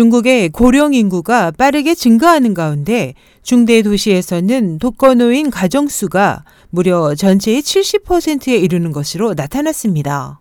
중국의 고령 인구가 빠르게 증가하는 가운데 중대 도시에서는 독거노인 가정수가 무려 전체의 70%에 이르는 것으로 나타났습니다.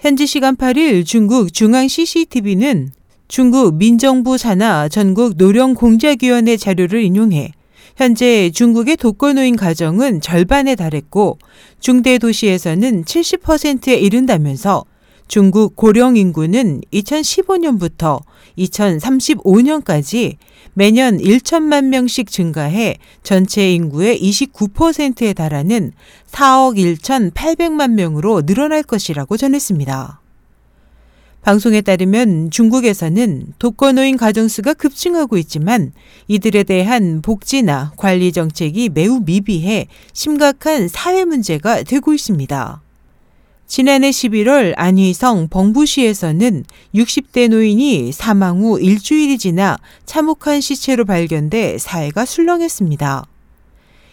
현지 시간 8일 중국 중앙 CCTV는 중국 민정부 산하 전국 노령공작위원회 자료를 인용해 현재 중국의 독거노인 가정은 절반에 달했고 중대 도시에서는 70%에 이른다면서 중국 고령 인구는 2015년부터 2035년까지 매년 1천만 명씩 증가해 전체 인구의 29%에 달하는 4억 1,800만 명으로 늘어날 것이라고 전했습니다. 방송에 따르면 중국에서는 독거노인 가정수가 급증하고 있지만 이들에 대한 복지나 관리 정책이 매우 미비해 심각한 사회 문제가 되고 있습니다. 지난해 11월 안휘성 벙부시에서는 60대 노인이 사망 후 일주일이 지나 참혹한 시체로 발견돼 사회가 술렁했습니다.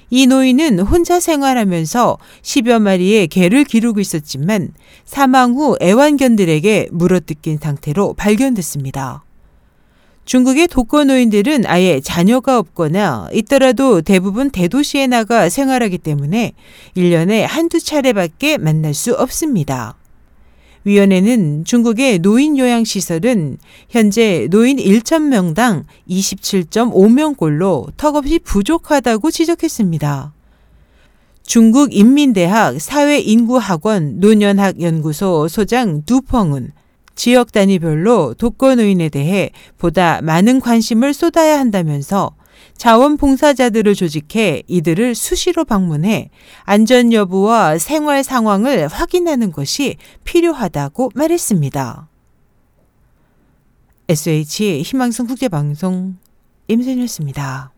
이 노인은 혼자 생활하면서 10여 마리의 개를 기르고 있었지만 사망 후 애완견들에게 물어뜯긴 상태로 발견됐습니다. 중국의 독거노인들은 아예 자녀가 없거나 있더라도 대부분 대도시에 나가 생활하기 때문에 1년에 한두 차례밖에 만날 수 없습니다. 위원회는 중국의 노인 요양시설은 현재 노인 1,000명당 27.5명꼴로 턱없이 부족하다고 지적했습니다. 중국 인민대학 사회인구학원 노년학연구소 소장 두펑은 지역 단위별로 독거노인에 대해 보다 많은 관심을 쏟아야 한다면서 자원봉사자들을 조직해 이들을 수시로 방문해 안전 여부와 생활 상황을 확인하는 것이 필요하다고 말했습니다. SH 희망성 국제방송 임선이었습니다.